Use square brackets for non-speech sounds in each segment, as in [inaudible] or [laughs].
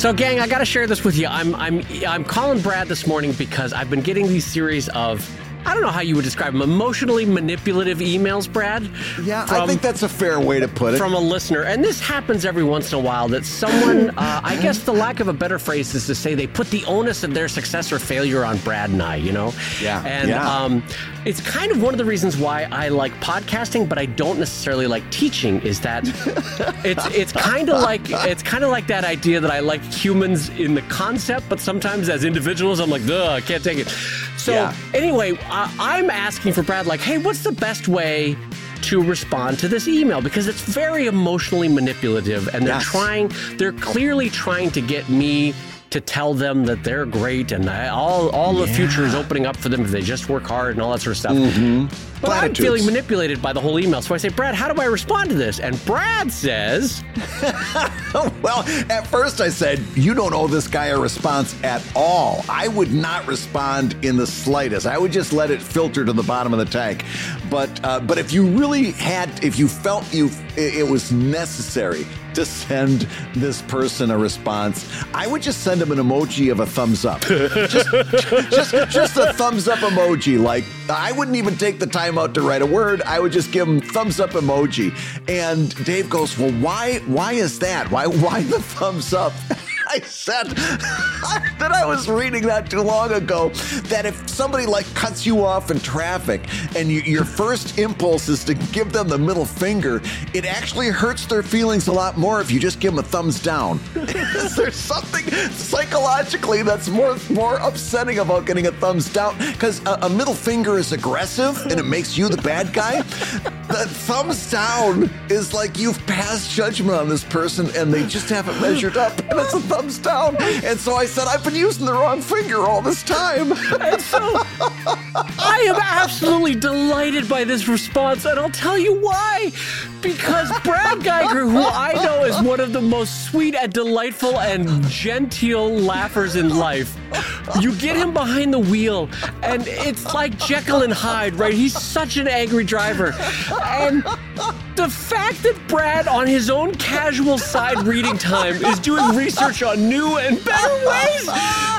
So, gang, I got to share this with you. I'm I'm I'm calling Brad this morning because I've been getting these series of I don't know how you would describe them, emotionally manipulative emails, Brad. Yeah, I think that's a fair way to put it. From a listener. And this happens every once in a while that someone, [laughs] uh, I guess the lack of a better phrase is to say they put the onus of their success or failure on Brad and I, you know? Yeah, And yeah. Um, it's kind of one of the reasons why I like podcasting, but I don't necessarily like teaching. Is that [laughs] it's it's kind of like it's kind of like that idea that I like humans in the concept, but sometimes as individuals, I'm like, ugh, I can't take it. So Yeah. anyway, I, I'm asking for Brad, like, hey, what's the best way? To respond to this email because it's very emotionally manipulative and they're Yes. trying, they're clearly trying to get me to tell them that they're great and all all the future is opening up for them if they just work hard and all that sort of stuff. But I'm feeling manipulated by the whole email. So I say, Brad, how do I respond to this? And Brad says, [laughs] well, at first I said, You don't owe this guy a response at all. I would not respond in the slightest. I would just let it filter to the bottom of the tank. But uh, but if you really had, if you felt you it, it was necessary to send this person a response, I would just send him an emoji of a thumbs up. just, just, just a thumbs up emoji. Like I wouldn't even take the time out to write a word. I would just give him thumbs up emoji. And Dave goes, "Well, why? Why is that? Why? Why the thumbs up?" [laughs] I said [laughs] that I was reading that too long ago. That if somebody like cuts you off in traffic and you, your first impulse is to give them the middle finger, it actually hurts their feelings a lot more if you just give them a thumbs down. [laughs] Is there something psychologically that's more more upsetting about getting a thumbs down? Because a, a middle finger is aggressive and it makes you the bad guy. The thumbs down is like you've passed judgment on this person and they just haven't measured up, [laughs] and it's a down. And so I said, I've been using the wrong finger all this time. and so I am absolutely delighted by this response, and I'll tell you why. Because Brad Guigar, who I know is one of the most sweet and delightful and genteel laughers in life, you get him behind the wheel, and it's like Jekyll and Hyde, right? He's such an angry driver. And the fact that Brad, on his own casual side reading time, is doing research on new and better ways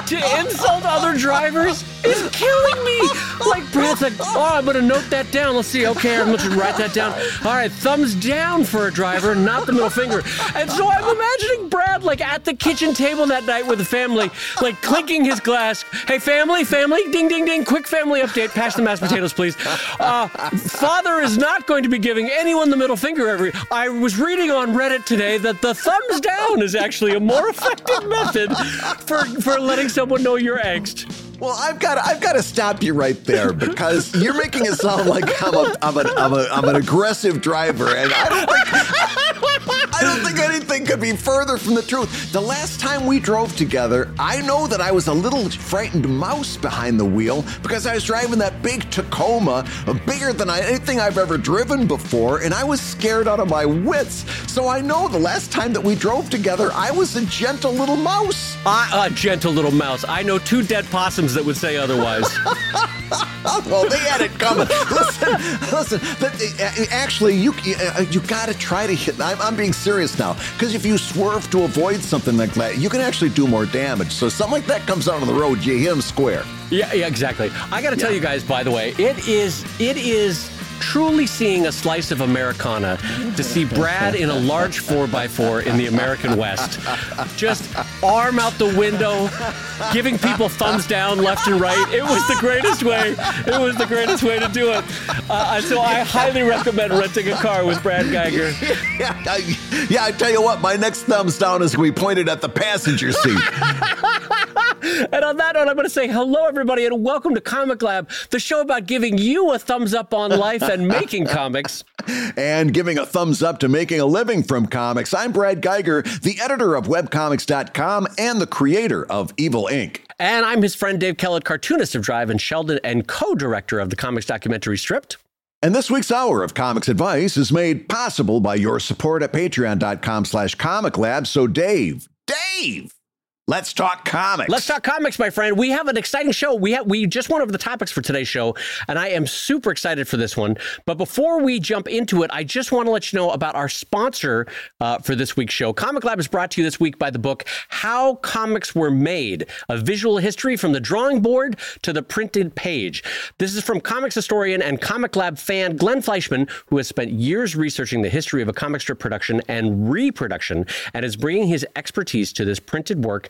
to insult other drivers is killing me. Like Brad's like, oh, I'm gonna note that down. Let's see. Okay, I'm gonna write that down. All right, thumbs down for a driver, not the middle finger. And so I'm imagining Brad like at the kitchen table that night with the family, like clinking his glass. Hey, family, family, ding, ding, ding. Quick family update. Pass the mashed potatoes, please. Uh, father is not going to be giving anyone the middle finger every. I was reading on Reddit today that the thumbs down is actually a more effective method for for letting someone know you're angst. Well, I've got I've got to stop you right there because you're making it sound like I'm a I'm an I'm, a, I'm an aggressive driver, and I don't think I don't think anything could be further from the truth. The last time we drove together, I know that I was a little frightened mouse behind the wheel because I was driving that big Tacoma, uh, bigger than anything I've ever driven before, and I was scared out of my wits. So I know the last time that we drove together, I was a gentle little mouse. I, a gentle little mouse. I know two dead possums that would say otherwise. [laughs] well, they had it coming. listen, listen. But uh, actually, you uh, you got to try to hit. I'm, I'm being serious now because if you swerve to avoid something like that, you can actually do more damage. So something like that comes out on the road, you hit them square. Yeah, yeah, exactly. I got to tell you guys, by the way, it is it is truly seeing a slice of Americana to see Brad in a large 4x4 in the American West. Just arm out the window, giving people thumbs down left and right. It was the greatest way. It was the greatest way to do it. Uh, so I highly recommend renting a car with Brad Guigar. Yeah, [laughs] I, yeah. I tell you what, my next thumbs down is we pointed at the passenger seat. [laughs] And on that note, I'm going to say hello, everybody, and welcome to Comic Lab, the show about giving you a thumbs up on life and making comics. [laughs] and giving a thumbs up to making a living from comics. I'm Brad Guigar, the editor of webcomics.com and the creator of Evil Inc. And I'm his friend Dave Kellett, cartoonist of Drive and Sheldon and co director of the comics documentary Stripped. And this week's hour of comics advice is made possible by your support at patreon.com slash comic lab. So Dave, Dave, Let's talk comics. Let's talk comics, my friend. We have an exciting show. We have we just went over the topics for today's show, and I am super excited for this one. But before we jump into it, I just want to let you know about our sponsor uh, for this week's show. Comic Lab is brought to you this week by the book "How Comics Were Made: A Visual History from the Drawing Board to the Printed Page." This is from comics historian and Comic Lab fan Glenn Fleishman, who has spent years researching the history of a comic strip production and reproduction, and is bringing his expertise to this printed work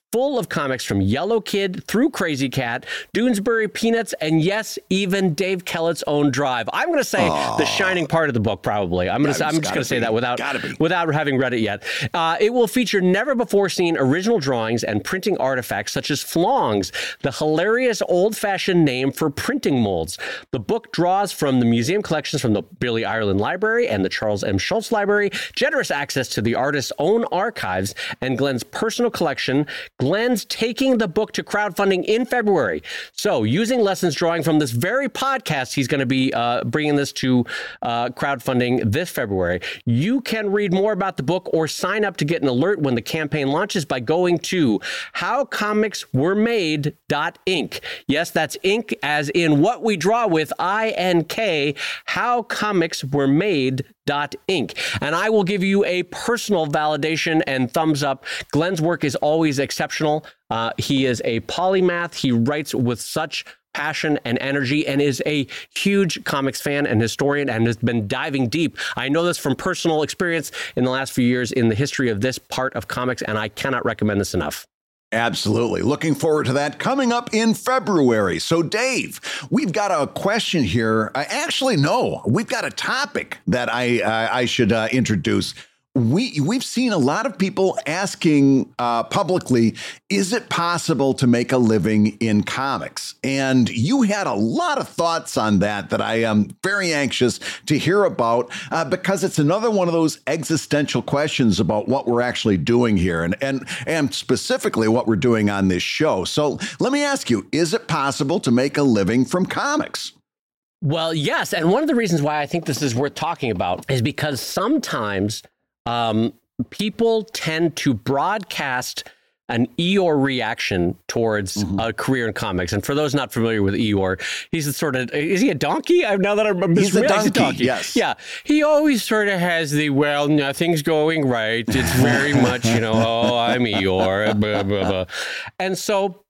full of comics from Yellow Kid through Krazy Kat, Doonesbury Peanuts, and yes, even Dave Kellett's own Drive. I'm going to say Aww. the shining part of the book, probably. I'm going to. I'm just going to say that without without having read it yet. Uh, it will feature never before seen original drawings and printing artifacts such as flongs, the hilarious old-fashioned name for printing molds. The book draws from the museum collections from the Billy Ireland Library and the Charles M. Schulz Library, generous access to the artist's own archives and Glenn's personal collection. Glenn's taking the book to crowdfunding in February. So, using lessons drawing from this very podcast, he's going to be uh, bringing this to uh, crowdfunding this February. You can read more about the book or sign up to get an alert when the campaign launches by going to howcomicsweremade.ink. Yes, that's ink as in what we draw with I N K, howcomicsweremade.ink Inc. And I will give you a personal validation and thumbs up. Glenn's work is always exceptional. Uh, he is a polymath. He writes with such passion and energy and is a huge comics fan and historian and has been diving deep. I know this from personal experience in the last few years in the history of this part of comics, and I cannot recommend this enough. Absolutely. Looking forward to that coming up in February. So, Dave, we've got a question here. Uh, actually, no, we've got a topic that I, uh, I should uh, introduce we we've seen a lot of people asking uh, publicly, is it possible to make a living in comics? And you had a lot of thoughts on that that I am very anxious to hear about uh, because it's another one of those existential questions about what we're actually doing here and and and specifically what we're doing on this show. So let me ask you, is it possible to make a living from comics? Well, yes, and one of the reasons why I think this is worth talking about is because sometimes um, people tend to broadcast an Eeyore reaction towards mm-hmm. a career in comics. And for those not familiar with Eeyore, he's the sort of is he a donkey? I now that I'm he's, a donkey, he's a donkey. Yes. Yeah. He always sort of has the well, nothing's going right. It's very much, you know, [laughs] oh, I'm Eeyore. Blah, blah, blah. And so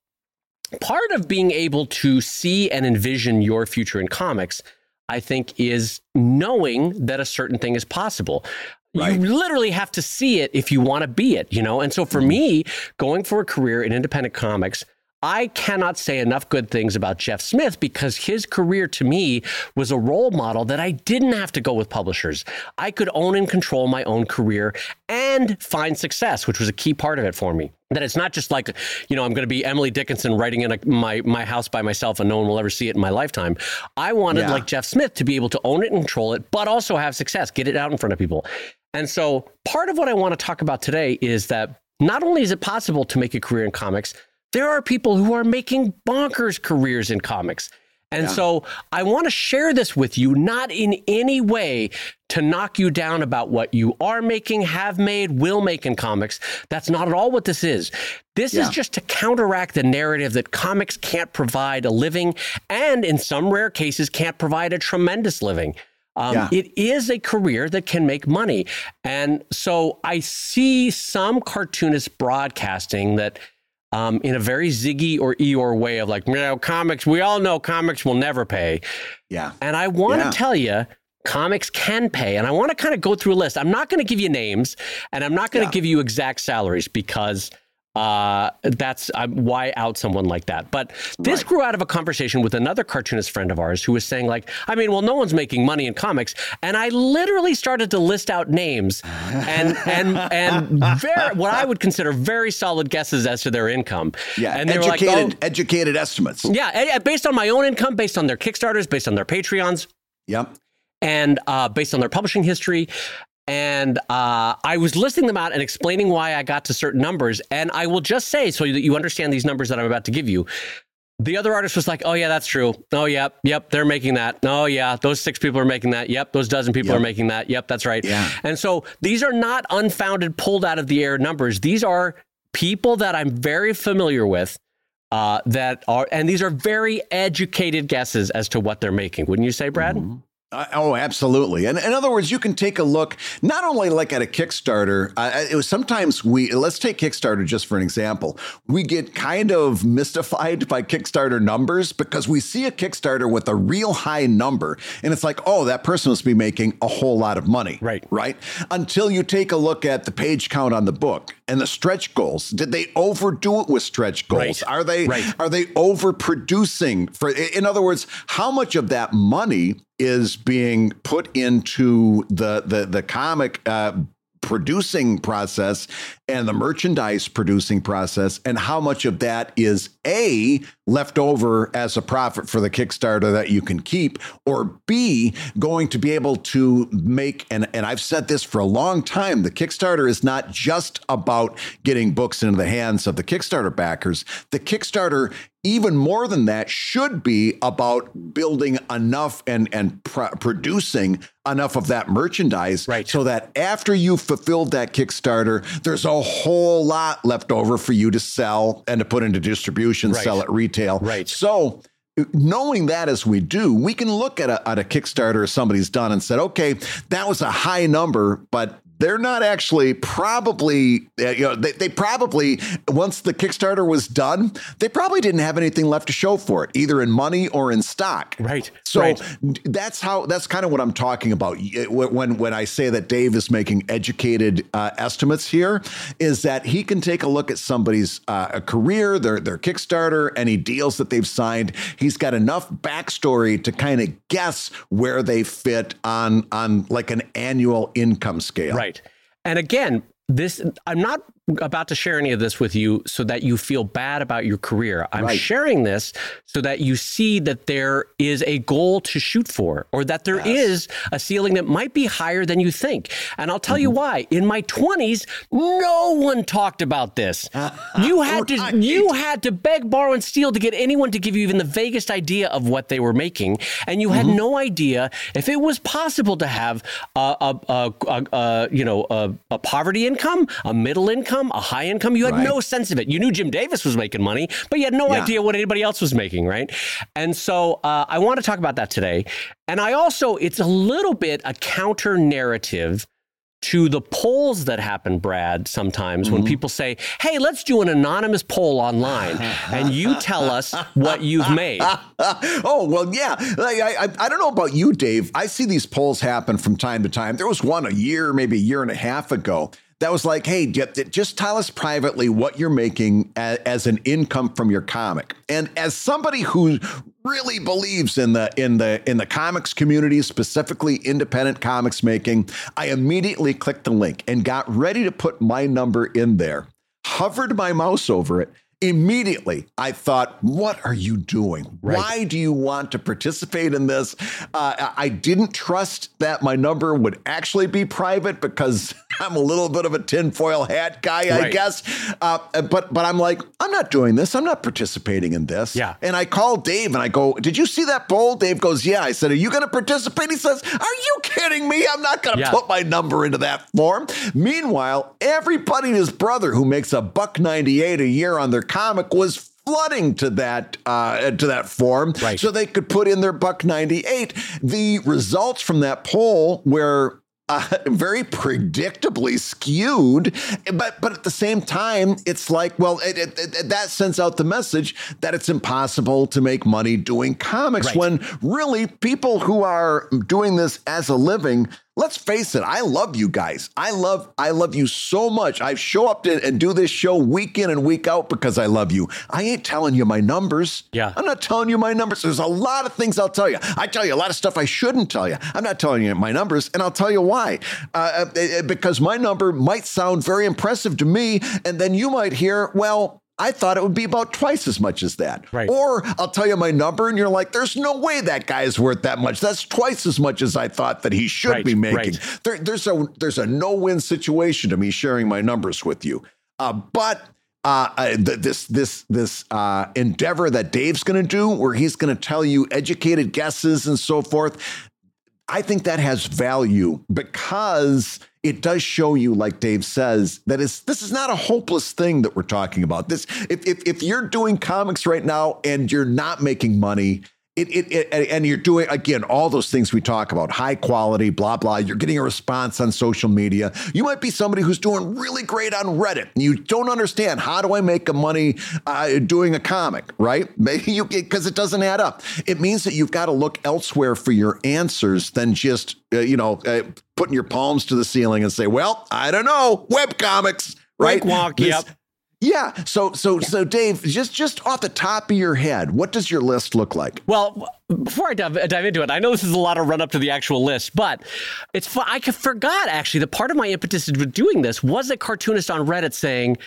part of being able to see and envision your future in comics I think, is knowing that a certain thing is possible. Right. You literally have to see it if you want to be it, you know? And so for mm-hmm. me, going for a career in independent comics, I cannot say enough good things about Jeff Smith because his career to me was a role model that I didn't have to go with publishers. I could own and control my own career and find success, which was a key part of it for me. That it's not just like, you know, I'm going to be Emily Dickinson writing in a, my my house by myself and no one will ever see it in my lifetime. I wanted, yeah. like Jeff Smith, to be able to own it and control it, but also have success, get it out in front of people. And so part of what I want to talk about today is that not only is it possible to make a career in comics, there are people who are making bonkers careers in comics. And yeah. so I want to share this with you, not in any way to knock you down about what you are making, have made, will make in comics. That's not at all what this is. This yeah. is just to counteract the narrative that comics can't provide a living and, in some rare cases, can't provide a tremendous living. Um, yeah. It is a career that can make money. And so I see some cartoonists broadcasting that um, in a very Ziggy or Eeyore way of like, you know, comics, we all know comics will never pay. Yeah. And I want to yeah. tell you, comics can pay. And I want to kind of go through a list. I'm not going to give you names and I'm not going to yeah. give you exact salaries because uh, that's uh, why out someone like that. But this right. grew out of a conversation with another cartoonist friend of ours who was saying, like, I mean, well, no one's making money in comics, and I literally started to list out names [laughs] and and and very, what I would consider very solid guesses as to their income. Yeah, and they educated, were like, oh, educated estimates. Yeah, based on my own income, based on their Kickstarters, based on their Patreons. Yep and uh, based on their publishing history and uh, I was listing them out and explaining why I got to certain numbers. And I will just say, so that you understand these numbers that I'm about to give you. The other artist was like, "Oh yeah, that's true. Oh yep, yep, they're making that. Oh yeah, those six people are making that. Yep, those dozen people yep. are making that. Yep, that's right." Yeah. And so these are not unfounded, pulled out of the air numbers. These are people that I'm very familiar with uh, that are, and these are very educated guesses as to what they're making. Wouldn't you say, Brad? Mm-hmm. Uh, oh, absolutely. And in other words, you can take a look not only like at a Kickstarter. Uh, it was sometimes we let's take Kickstarter just for an example. We get kind of mystified by Kickstarter numbers because we see a Kickstarter with a real high number, and it's like, oh, that person must be making a whole lot of money, right? Right. Until you take a look at the page count on the book and the stretch goals. Did they overdo it with stretch goals? Right. Are they right. are they overproducing? For in other words, how much of that money is being put into the the the comic uh, producing process and the merchandise producing process and how much of that is a left over as a profit for the kickstarter that you can keep or b going to be able to make and and I've said this for a long time the kickstarter is not just about getting books into the hands of the kickstarter backers. The kickstarter even more than that should be about building enough and and pr- producing enough of that merchandise right. so that after you've fulfilled that kickstarter there's a whole lot left over for you to sell and to put into distribution right. sell at retail right so knowing that as we do, we can look at a, at a Kickstarter somebody's done and said, okay, that was a high number, but they're not actually probably uh, you know they, they probably once the kickstarter was done they probably didn't have anything left to show for it either in money or in stock. Right so right. that's how that's kind of what i'm talking about. When when i say that dave is making educated uh, estimates here is that he can take a look at somebody's uh, career their their kickstarter any deals that they've signed. He's got enough backstory to kind of guess where they fit on on like an annual income scale. Right and again, this I'm not about to share any of this with you so that you feel bad about your career. I'm right. sharing this so that you see that there is a goal to shoot for or that there yes. is a ceiling that might be higher than you think. And I'll tell mm-hmm. you why. In my 20s, no one talked about this. [laughs] You had right. to you had to beg, borrow and steal to get anyone to give you even the vaguest idea of what they were making and you had mm-hmm. no idea if it was possible to have a, a, a, a you know a poverty income, a middle income income, a high income. You had right. no sense of it. You knew Jim Davis was making money, but you had no yeah. idea what anybody else was making, right? And so uh, I want to talk about that today. And I also, it's a little bit a counter narrative to the polls that happen, Brad, sometimes mm-hmm. when people say, hey, let's do an anonymous poll online and you tell us what you've made. [laughs] oh, well, yeah. Like, I, I, I, don't know about you, Dave. I see these polls happen from time to time. There was one a year, maybe a year and a half ago that was like, hey, just tell us privately what you're making as an income from your comic. And as somebody who really believes in the in the in the comics community, specifically independent comics making, I immediately clicked the link and got ready to put my number in there. Hovered my mouse over it immediately I thought, what are you doing? Right. Why do you want to participate in this? Uh, I didn't trust that my number would actually be private because [laughs] I'm a little bit of a tinfoil hat guy, right. I guess. Uh, but but I'm like, I'm not doing this. I'm not participating in this. Yeah. And I call Dave and I go, Did you see that poll? Dave goes, Yeah. I said, Are you going to participate? He says, Are you kidding me? I'm not going to yeah. put my number into that form. Meanwhile, everybody and his brother who makes a buck 98 a year on their comic was flooding to that uh, to that form right. so they could put in their buck 98 the results from that poll were uh, [laughs] very predictably skewed. But but at the same time, it's like, well, it, it, it, that sends out the message that it's impossible to make money doing comics right. when really people who are doing this as a living let's face it i love you guys. I love i love you so much. I show up to, and do this show week in and week out because i love you. I ain't telling you my numbers. Yeah. I'm not telling you my numbers. There's a lot of things i'll tell you. I tell you a lot of stuff i shouldn't tell you. I'm not telling you my numbers and i'll tell you why. Uh, uh because my number might sound very impressive to me and then you might hear well I thought it would be about twice as much as that. Right. Or I'll tell you my number and you're like, there's no way that guy is worth that much. That's twice as much as I thought that he should right, be making. Right. There, there's a there's a no-win situation to me sharing my numbers with you. Uh, but uh, uh, this this this uh, endeavor that Dave's going to do, where he's going to tell you educated guesses and so forth, I think that has value because it does show you, like Dave says, that it's this is not a hopeless thing that we're talking about. This, if if, if you're doing comics right now and you're not making money, it, it, it, and you're doing again all those things we talk about high quality blah blah. You're getting a response on social media. You might be somebody who's doing really great on reddit. And you don't understand how do i make a money uh, doing a comic right? [laughs] Maybe you because it doesn't add up. It means that you've got to look elsewhere for your answers than just uh, you know uh, putting your palms to the ceiling and say well i don't know. Web comics right? Wink, wonk, yep yeah. So so yeah. so Dave, just just off the top of your head, what does your list look like? Well, before I dive, dive into it, I know this is a lot of run up to the actual list, but it's I forgot actually the part of my impetus for doing this was a cartoonist on Reddit saying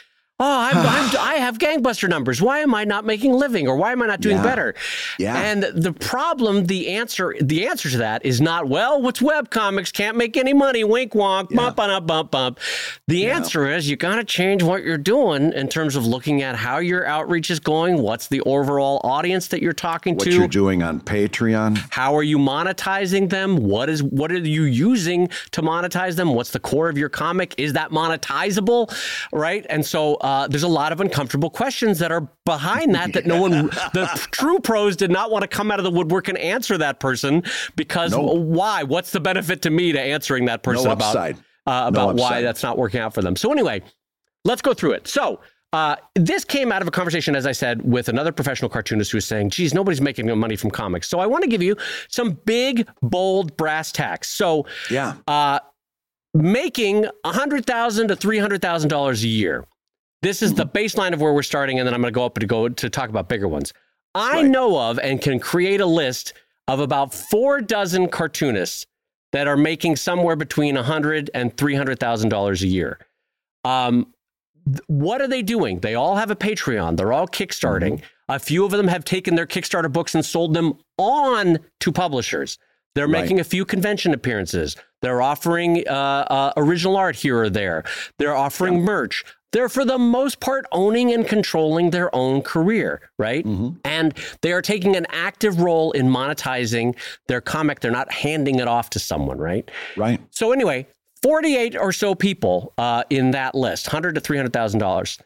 Oh, I'm, [sighs] I'm, i have gangbuster numbers. Why am I not making a living, or why am I not doing yeah. better? Yeah. And the problem, the answer, the answer to that is not well. What's web comics? Can't make any money. Wink, wonk. Yeah. Bump, bump, bump, bump. The yeah. answer is you got to change what you're doing in terms of looking at how your outreach is going. What's the overall audience that you're talking what to? What you're doing on Patreon. How are you monetizing them? What is what are you using to monetize them? What's the core of your comic? Is that monetizable? Right. And so uh, there's a lot of uncomfortable questions that are behind that that no one, [laughs] the true pros did not want to come out of the woodwork and answer that person because nope. why? What's the benefit to me to answering that person no about uh, about no why that's not working out for them? So anyway, let's go through it. So. Uh, this came out of a conversation, as I said, with another professional cartoonist who was saying, geez, nobody's making money from comics. So I want to give you some big, bold brass tacks. So, yeah. Uh, making 100,000 to $300,000 a year this is the baseline of where we're starting, and then I'm going to go up to go to talk about bigger ones. I right. know of and can create a list of about four dozen cartoonists that are making somewhere between 100 and 300 thousand dollars a year. Um, what are they doing? They all have a Patreon. They're all kickstarting. Mm-hmm. A few of them have taken their Kickstarter books and sold them on to publishers. They're right. making a few convention appearances. They're offering uh, uh, original art here or there. They're offering yeah. merch they're for the most part owning and controlling their own career, right? Mm-hmm. And they are taking an active role in monetizing their comic. They're not handing it off to someone, right? Right. So anyway, 48 or so people uh, in that list, 100 to 300,000 dollars.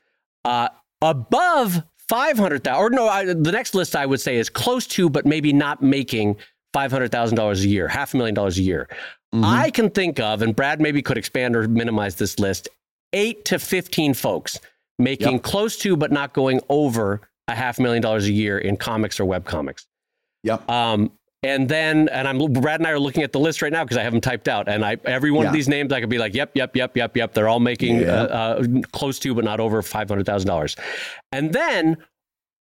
Uh, above 500,000 or no, I, the next list I would say is close to but maybe not making $500,000 a year, half a million dollars a year. Mm-hmm. I can think of, and Brad maybe could expand or minimize this list, eight to 15 folks making yep. close to, but not going over a half million dollars a year in comics or web comics. Yep. Um, and then, and I'm Brad and I are looking at the list right now because I have them typed out. And I every one yeah. of these names I could be like, yep, yep, yep, yep, yep. They're all making yeah. uh, uh, close to, but not over five hundred thousand dollars. And then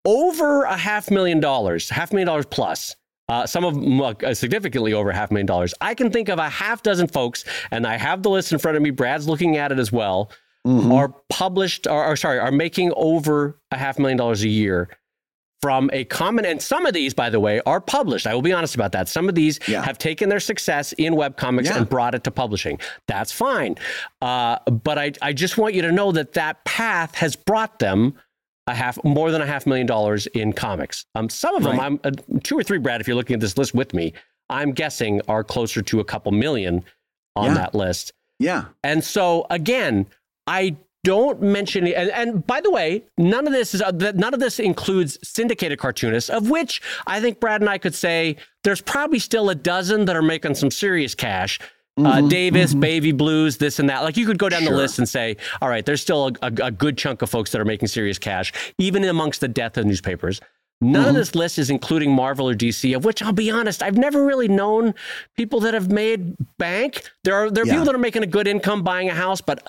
over a half million dollars, half million dollars plus. Uh, some of them uh, significantly over half a million dollars. I can think of a half dozen folks, and I have the list in front of me. Brad's looking at it as well. Mm-hmm. Are published, or, or sorry, are making over a half million dollars a year from a common and some of these by the way are published i will be honest about that some of these yeah. have taken their success in web comics yeah. and brought it to publishing that's fine uh, but I, I just want you to know that that path has brought them a half more than a half million dollars in comics. Um, some of them, I'm uh, two or three, Brad. If you're looking at this list with me, I'm guessing are closer to a couple million on yeah. that list. Yeah. And so again, I don't mention and, and by the way, none of this is uh, none of this includes syndicated cartoonists, of which I think Brad and I could say there's probably still a dozen that are making some serious cash. Uh, mm-hmm, Davis, mm-hmm. Baby Blues, this and that. Like you could go down sure. the list and say, all right, there's still a, a, a, good chunk of folks that are making serious cash, even amongst the death of newspapers. None mm-hmm. of this list is including Marvel or DC, of which I'll be honest, I've never really known people that have made bank. There are there are yeah. people that are making a good income buying a house, but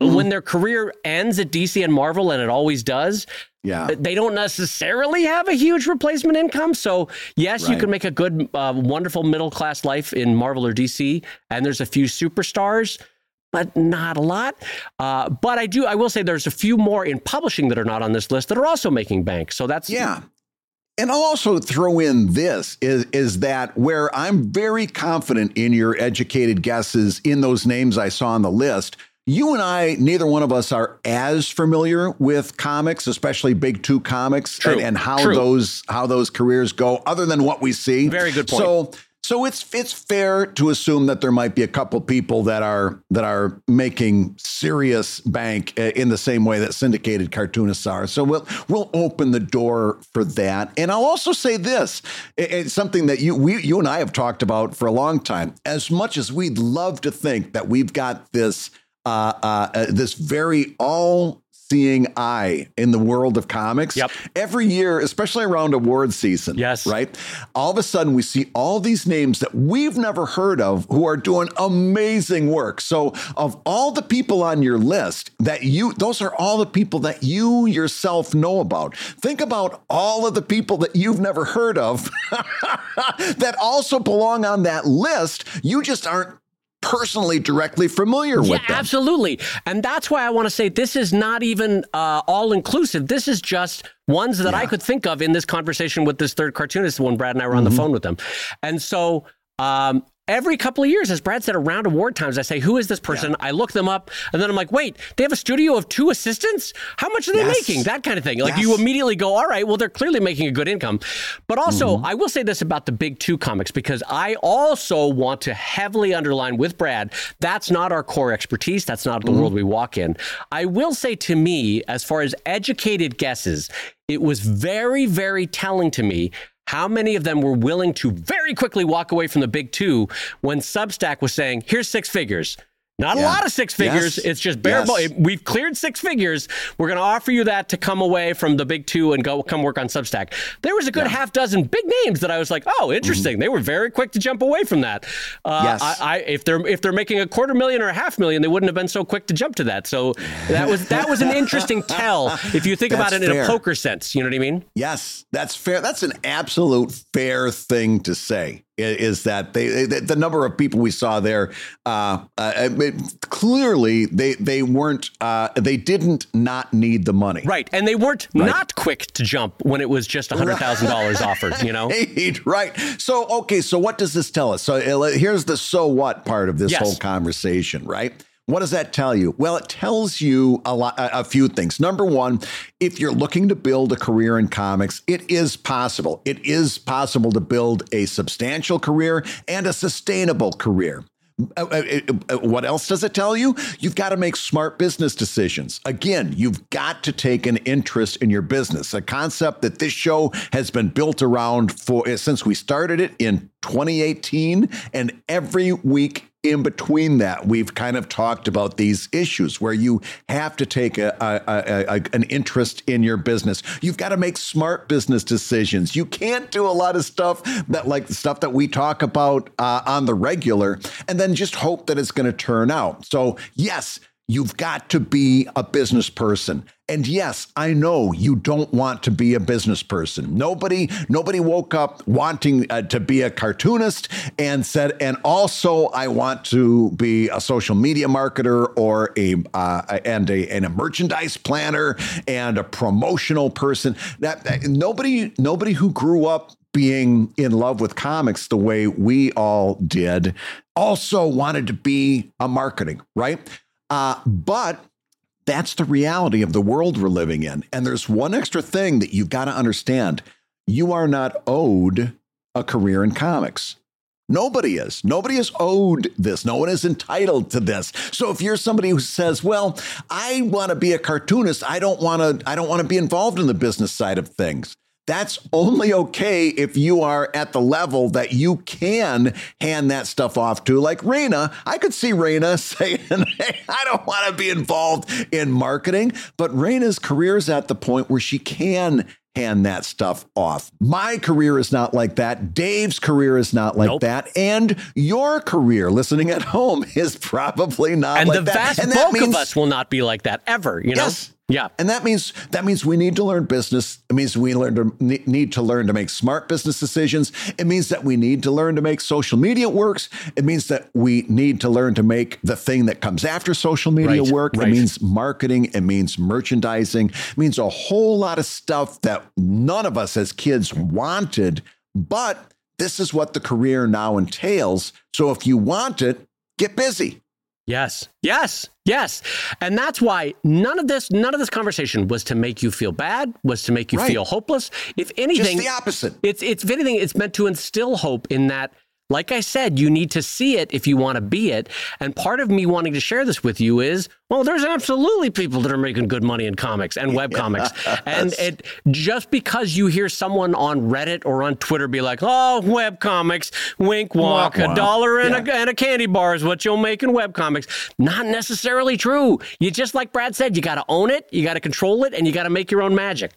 mm-hmm. when their career ends at DC and Marvel, and it always does, yeah. They don't necessarily have a huge replacement income. So, yes, right. you can make a good, uh, wonderful middle class life in Marvel or DC. And there's a few superstars, but not a lot. Uh, but I do, I will say there's a few more in publishing that are not on this list that are also making bank. So that's. Yeah. And I'll also throw in this is, is that where I'm very confident in your educated guesses in those names I saw on the list, you and I, neither one of us are as familiar with comics, especially big two comics, and, and how True. those how those careers go, other than what we see. Very good point. So So it's it's fair to assume that there might be a couple people that are that are making serious bank uh, in the same way that syndicated cartoonists are. So we'll we'll open the door for that. And I'll also say this: it's something that you we you and I have talked about for a long time. As much as we'd love to think that we've got this uh, uh, uh this very all seeing eye in the world of comics. Yep. Every year, especially around award season. Yes. Right. All of a sudden, we see all these names that we've never heard of who are doing amazing work. So, of all the people on your list that you, those are all the people that you yourself know about. Think about all of the people that you've never heard of [laughs] that also belong on that list. You just aren't personally directly familiar yeah, with them. Absolutely. And that's why I want to say this is not even uh, all inclusive. This is just ones that yeah. I could think of in this conversation with this third cartoonist when Brad and I were on mm-hmm. the phone with them. And so um, every couple of years, as Brad said, around award times, I say, who is this person? Yeah. I look them up, and then I'm like, wait, they have a studio of two assistants? How much are they yes. making? That kind of thing. Like yes. you immediately go, all right, well, they're clearly making a good income. But also, mm-hmm. I will say this about the big two comics, because I also want to heavily underline with Brad, that's not our core expertise. That's not the mm-hmm. world we walk in. I will say to me, as far as educated guesses, it was very, very telling to me how many of them were willing to very quickly walk away from the big two when Substack was saying, here's six figures? Not yeah. a lot of six figures. Yes. It's just bare yes. We've cleared six figures. We're going to offer you that to come away from the big two and go come work on Substack. There was a good yeah. half dozen big names that I was like, oh, interesting. Mm-hmm. They were very quick to jump away from that. Uh, yes. I, I, if they're if they're making a quarter million or a half million, they wouldn't have been so quick to jump to that. So that was that was an interesting [laughs] tell if you think about it in a poker sense. You know what I mean? Yes, that's fair. That's an absolute fair thing to say is that they the number of people we saw there uh, uh, clearly they they weren't uh, they didn't not need the money. Right and they weren't right. not quick to jump when it was just hundred thousand dollars offered you know? [laughs] Right, right. So okay so what does this tell us? So uh, here's the so what part of this yes. whole conversation right what does that tell you? Well, it tells you a lot, a few things. Number one, if you're looking to build a career in comics, it is possible. It is possible to build a substantial career and a sustainable career. Uh, uh, uh, what else does it tell you? You've got to make smart business decisions. Again, you've got to take an interest in your business. A concept that this show has been built around for since we started it in 2018 and every week in between that, we've kind of talked about these issues where you have to take a, a, a, an interest in your business. You've got to make smart business decisions. You can't do a lot of stuff that, like the stuff that we talk about uh, on the regular, and then just hope that it's going to turn out. So, yes, You've got to be a business person. And yes, I know you don't want to be a business person. Nobody nobody woke up wanting uh, to be a cartoonist and said and also I want to be a social media marketer or a uh, and a and a merchandise planner and a promotional person. That, that nobody nobody who grew up being in love with comics the way we all did also wanted to be a marketing, right? Uh, but that's the reality of the world we're living in. And there's one extra thing that you've got to understand you are not owed a career in comics. Nobody is. Nobody is owed this. No one is entitled to this. So if you're somebody who says, "Well, I want to be a cartoonist. I don't want to I don't want to be involved in the business side of things." That's only okay if you are at the level that you can hand that stuff off to. Like Raina, I could see Raina [laughs] saying, Hey, I don't want to be involved in marketing. But Raina's career is at the point where she can hand that stuff off. My career is not like that. Dave's career is not like nope. that. And your career, listening at home, [laughs] is probably not and like that. Vast and the vast bulk means, of us will not be like that ever, you know? Yeah. And that means that means we need to learn business. It means we learn to need to learn to make smart business decisions. It means that we need to learn to make social media works. It means that we need to learn to make the thing that comes after social media right, work. Right. It means marketing, it means merchandising. It means a whole lot of stuff that none of us as kids wanted, but this is what the career now entails. So if you want it, get busy. Yes. Yes. Yes. And that's why none of this none of this conversation was to make you feel bad, was to make you right. feel hopeless. If anything, Just the opposite. It's it's if anything it's meant to instill hope in that like I said, you need to see it if you want to be it. And part of me wanting to share this with you is, well, there's absolutely people that are making good money in comics and web comics. [laughs] And it just because you hear someone on Reddit or on Twitter be like, oh, web comics, wink walk, a dollar and, Yeah. a, and a candy bar is what you'll make in web comics. Not necessarily true. You just like Brad said, you got to own it, you got to control it, and you got to make your own magic.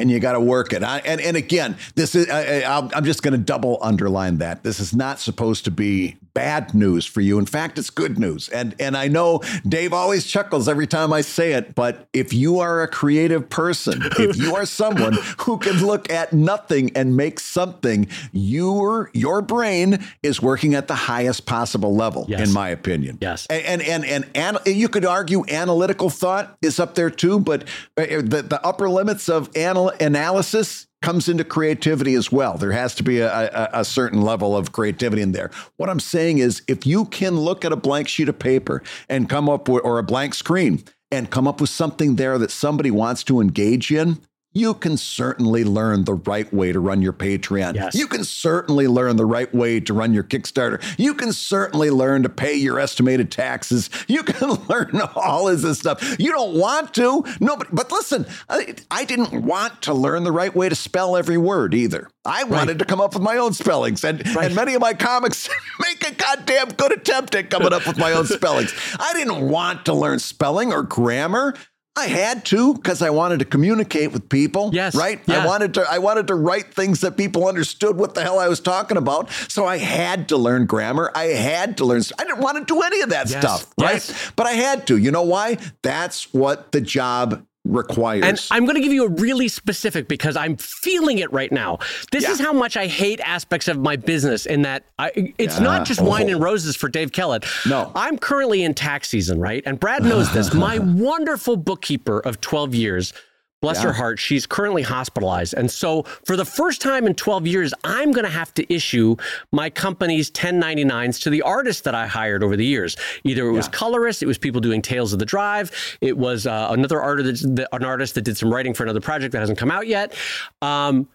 And you got to work it. I, and and again, this is I, I'm just going to double underline that this is not supposed to be bad news for you. In fact, it's good news. And and I know Dave always chuckles every time I say it, but if you are a creative person, if you are someone [laughs] who can look at nothing and make something, your your brain is working at the highest possible level, Yes. in my opinion. Yes. And and and, and you could argue analytical thought is up there too, but uh, the, the upper limits of anal- analysis comes into creativity as well. There has to be a, a, a certain level of creativity in there. What I'm saying is, if you can look at a blank sheet of paper and come up with, or a blank screen and come up with something there that somebody wants to engage in. You can certainly learn the right way to run your Patreon. Yes. You can certainly learn the right way to run your Kickstarter. You can certainly learn to pay your estimated taxes. You can [laughs] learn all of this stuff. You don't want to. Nobody, but listen, I, I didn't want to learn the right way to spell every word either. I wanted to come up with my own spellings, and, and many of my comics [laughs] make a goddamn good attempt at coming up with my own spellings. I didn't want to learn spelling or grammar. I had to because I wanted to communicate with people. Yes, Right? yeah. I wanted to I wanted to write things that people understood what the hell I was talking about. So I had to learn grammar. I had to learn I didn't want to do any of that Yes, stuff, right? yes. But I had to. You know why? That's what the job requires. And I'm going to give you a really specific because I'm feeling it right now. This Yeah. is how much I hate aspects of my business in that I, it's Yeah. not just wine Oh. and roses for Dave Kellett. No. I'm currently in tax season, right? And Brad knows this. My [laughs] wonderful bookkeeper of 12 years, bless Yeah. her heart, she's currently hospitalized. And so for the first time in 12 years, I'm going to have to issue my company's 1099s to the artists that I hired over the years. Either it was colorists, it was people doing Tales of the Drive, it was uh, another artist, that, an artist that did some writing for another project that hasn't come out yet. Um,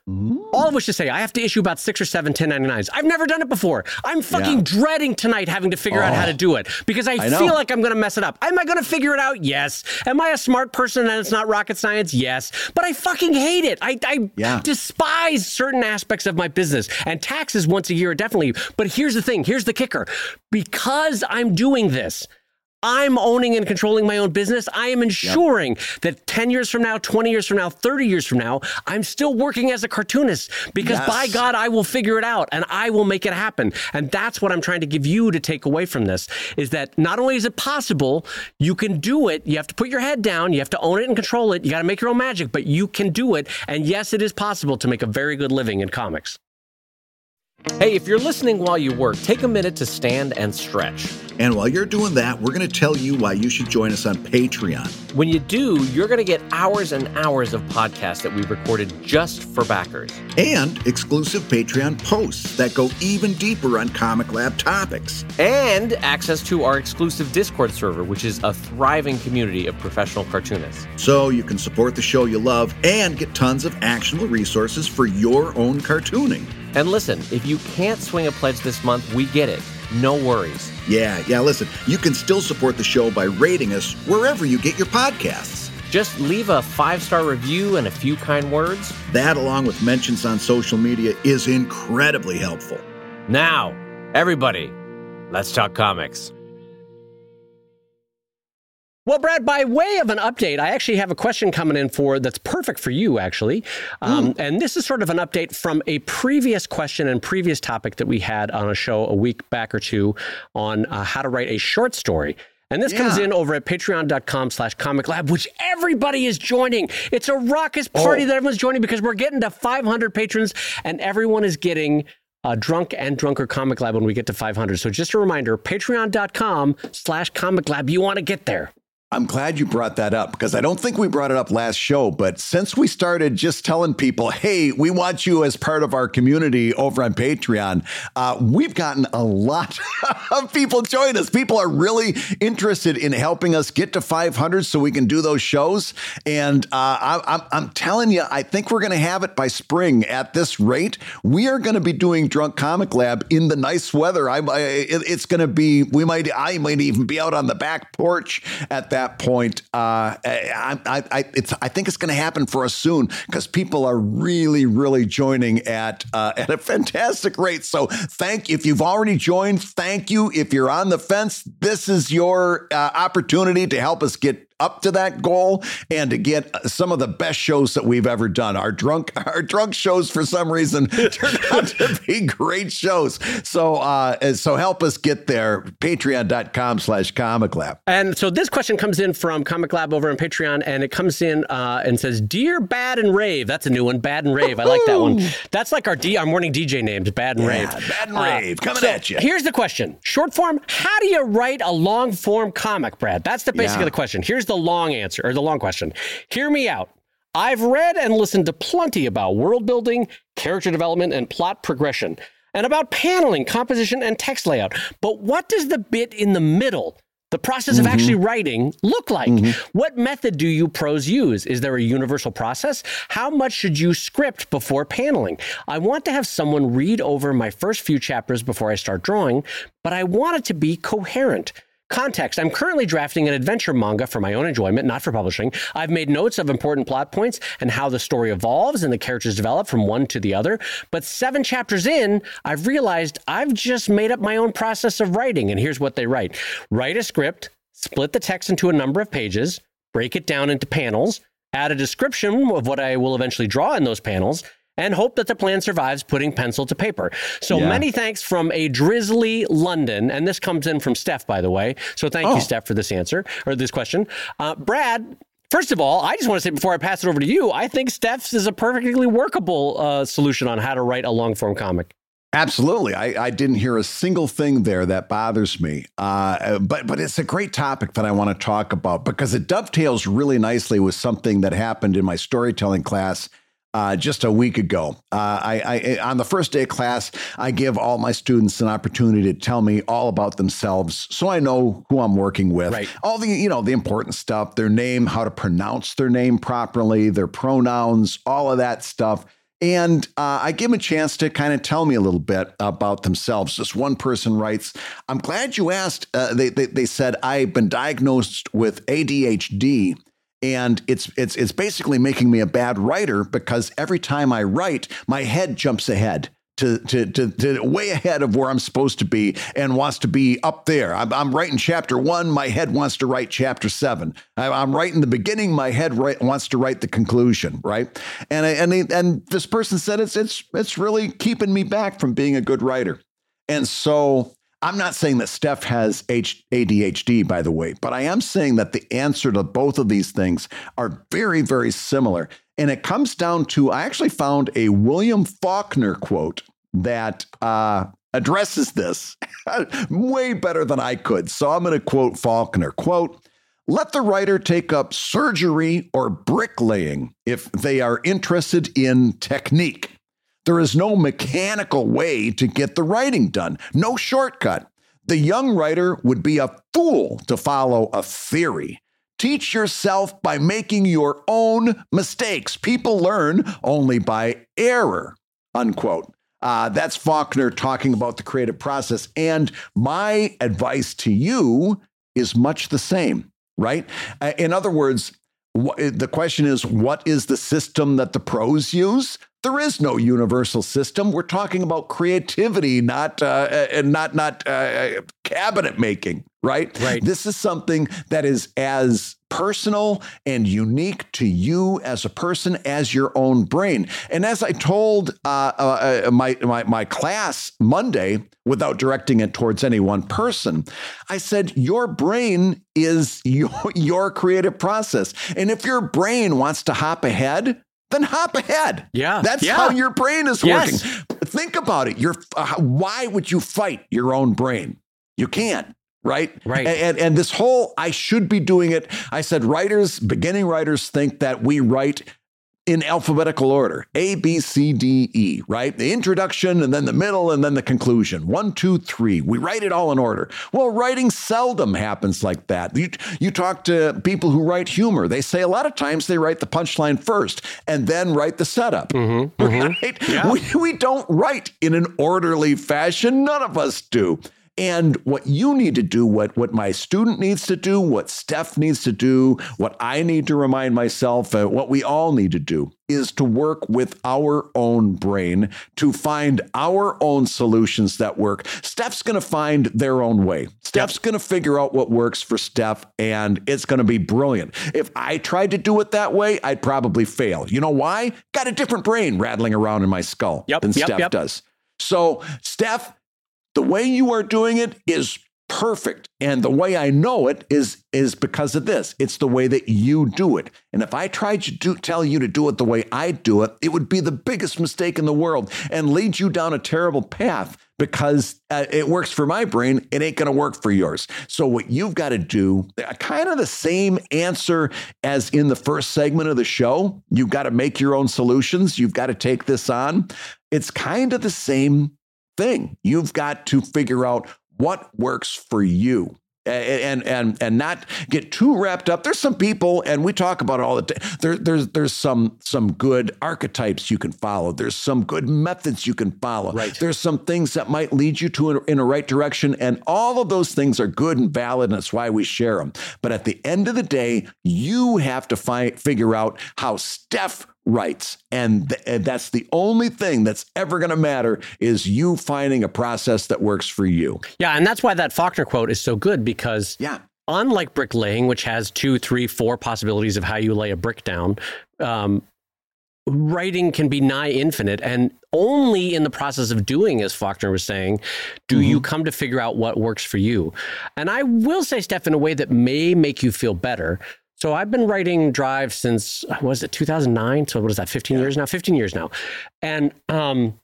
all of which to say, I have to issue about six or seven 1099s. I've never done it before. I'm fucking Yeah. dreading tonight having to figure out how to do it because I, I know. feel like I'm going to mess it up. Am I going to figure it out? Yes. Am I a smart person and it's not rocket science? Yes. But I fucking hate it. I, I Yeah. despise certain aspects of my business and taxes once a year, definitely. But here's the thing here's the kicker because I'm doing this. I'm owning and controlling my own business. I am ensuring that 10 years from now, 20 years from now, 30 years from now, I'm still working as a cartoonist because Yes. by God, I will figure it out and I will make it happen. And that's what I'm trying to give you to take away from this is that not only is it possible, you can do it. You have to put your head down. You have to own it and control it. You got to make your own magic, but you can do it. And yes, it is possible to make a very good living in comics. Hey, if you're listening while you work, take a minute to stand and stretch. And while you're doing that, we're going to tell you why you should join us on Patreon. When you do, you're going to get hours and hours of podcasts that we've recorded just for backers. And exclusive Patreon posts that go even deeper on Comic Lab topics. And access to our exclusive Discord server, which is a thriving community of professional cartoonists. So you can support the show you love and get tons of actionable resources for your own cartooning. And listen, if you can't swing a pledge this month, we get it. No worries. Yeah, yeah, listen, you can still support the show by rating us wherever you get your podcasts. Just leave a five star review and a few kind words. That, along with mentions on social media, is incredibly helpful. Now, everybody, let's talk comics. Well, Brad, by way of an update, I actually have a question coming in for that's perfect for you, actually. Um, and this is sort of an update from a previous question and previous topic that we had on a show a week back or two on uh, how to write a short story. And this comes in over at patreon.com slash comic lab, which everybody is joining. It's a raucous party Oh. that everyone's joining because we're getting to 500 patrons and everyone is getting uh, drunk and drunker comic lab when we get to 500. So just a reminder, patreon.com slash comic lab. You want to get there. I'm glad you brought that up because I don't think we brought it up last show. But since we started just telling people, hey, we want you as part of our community over on Patreon, uh, we've gotten a lot [laughs] of people join us. People are really interested in helping us get to 500 so we can do those shows. And uh, I, am telling you, I think we're going to have it by spring at this rate. We are going to be doing Drunk Comic Lab in the nice weather. I, it, it's going to be, we might, I might even be out on the back porch at that point, uh, I, I, I, I think it's going to happen for us soon because people are really, really joining at uh, at a fantastic rate. So thank if you've already joined. Thank you if you're on the fence. This is your uh, opportunity to help us get up to that goal and to get some of the best shows that we've ever done. Our drunk [laughs] our drunk shows for some reason [laughs] turned out to be great shows. So uh so help us get there. Patreon.com slash comic lab. And so this question comes in from Comic Lab over on Patreon and it comes in uh and says, Dear Bad and Rave. That's a new one. Bad and Rave. I like that one. That's like our D our morning DJ names, Bad and yeah, Rave. Bad and uh, Rave. Coming so at you. Here's the question. Short form, how do you write a long form comic, Brad? That's the basic yeah. of the question. Here's Here's the long answer or the long question. Hear me out. I've read and listened to plenty about world building, character development, and plot progression, and about paneling, composition, and text layout. But what does the bit in the middle, the process of mm-hmm. actually writing, look like? Mm-hmm. What method do you pros use? Is there a universal process? How much should you script before paneling? I want to have someone read over my first few chapters before I start drawing, but I want it to be coherent. Context I'm currently drafting an adventure manga for my own enjoyment, not for publishing. I've made notes of important plot points and how the story evolves and the characters develop from one to the other. But seven chapters in, I've realized I've just made up my own process of writing. And here's what they write write a script, split the text into a number of pages, break it down into panels, add a description of what I will eventually draw in those panels, and hope that the plan survives putting pencil to paper. So yeah. many thanks from a drizzly London. And this comes in from Steph, by the way. So thank oh. you, Steph, for this answer or this question. Uh, Brad, First of all, I just want to say before I pass it over to you, I think Steph's is a perfectly workable uh, solution on how to write a long form comic. Absolutely, I, I, didn't hear a single thing there that bothers me. Uh, but but it's a great topic that I want to talk about because it dovetails really nicely with something that happened in my storytelling class uh, just a week ago. Uh, I, I, on the first day of class, I give all my students an opportunity to tell me all about themselves, so I know who I'm working with. Right. All the you know the important stuff: their name, how to pronounce their name properly, their pronouns, all of that stuff. And uh, I give them a chance to kind of tell me a little bit about themselves. This one person writes, I'm glad you asked. Uh, they, they, they said, I've been diagnosed with ADHD and it's it's it's basically making me a bad writer because every time I write, my head jumps ahead. To, to, to, to, way ahead of where I'm supposed to be and wants to be up there. I'm, I'm writing chapter one, my head wants to write chapter seven. I, am writing the beginning, my head wants to write the conclusion, right? And and and this person said it's it's it's really keeping me back from being a good writer. And so I'm not saying that Steph has ADHD, by the way, but I am saying that the answer to both of these things are very, very similar. And it comes down to I actually found a William Faulkner quote that uh, addresses this [laughs] way better than I could. So I'm going to quote Faulkner quote, let the writer take up surgery or bricklaying if they are interested in technique. There is no mechanical way to get the writing done, no shortcut. The young writer would be a fool to follow a theory. Teach yourself by making your own mistakes. People learn only by error. Unquote. Uh, that's Faulkner talking about the creative process. And my advice to you is much the same, right? Uh, in other words, the question is what is the system that the pros use there is no universal system. We're talking about creativity, not uh, and not not uh, cabinet making, right? Right. This is something that is as personal and unique to you as a person as your own brain. And as I told uh, uh, uh my, my my class Monday, without directing it towards any one person, I said your brain is [laughs] your your creative process, and if your brain wants to hop ahead then hop ahead. Yeah. That's yeah. how your brain is yes. working. Think about it. You're, uh, why would you fight your own brain? You can't. right? Right. And, and, and this whole I should be doing it. I said writers, beginning writers think that we write in alphabetical order A, B, C, D, E, right? The introduction and then the middle and then the conclusion. One, two, three. We write it all in order. Well, writing seldom happens like that. You, you talk to people who write humor, they say a lot of times they write the punchline first and then write the setup. Mm-hmm, mm-hmm. Right? Yeah. We, we don't write in an orderly fashion. None of us do. And what you need to do, what, what my student needs to do, what Steph needs to do, what I need to remind myself, uh, what we all need to do is to work with our own brain to find our own solutions that work. Steph's going to find their own way. Steph's yep. going to figure out what works for Steph, and it's going to be brilliant. If I tried to do it that way, I'd probably fail. You know why? Got a different brain rattling around in my skull yep, than yep, Steph does. So, Steph, the way you are doing it is perfect and the way i know it is is because of this. It's the way that you do it. And if i tried to do, tell you to do it the way i do it it would be the biggest mistake in the world and lead you down a terrible path because uh, it works for my brain it ain't going to work for yours. So what you've got to do uh, kind of the same answer as in the first segment of the show. You've got to make your own solutions. You've got to take this on. It's kind of the same thing. You've got to figure out what works for you and and and not get too wrapped up. There's some people, and we talk about it all the time. There, there's there's some some good archetypes you can follow. There's some good methods you can follow. Right. There's some things that might lead you to in, in a right direction, and all of those things are good and valid, and that's why we share them. But at the end of the day, you have to find figure out how Steph writes and, th- and that's the only thing that's ever going to matter is you finding a process that works for you. Yeah and that's why that faulkner quote is so good because yeah. unlike bricklaying which has two three four possibilities of how you lay a brick down um, writing can be nigh infinite and only in the process of doing as faulkner was saying do mm-hmm. you come to figure out what works for you. And i will say steph in a way that may make you feel better so I've been writing Drive since was it 2009? So what is that? 15 yeah. years now? 15 years now, and um,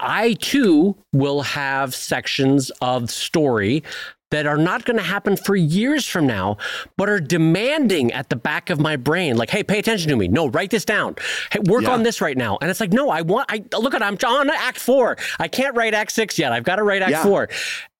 I too will have sections of story that are not going to happen for years from now, but are demanding at the back of my brain, like, "Hey, pay attention to me. No, write this down. Hey, work yeah. on this right now." And it's like, "No, I want. I look at. I'm on Act Four. I can't write Act Six yet. I've got to write Act yeah. Four,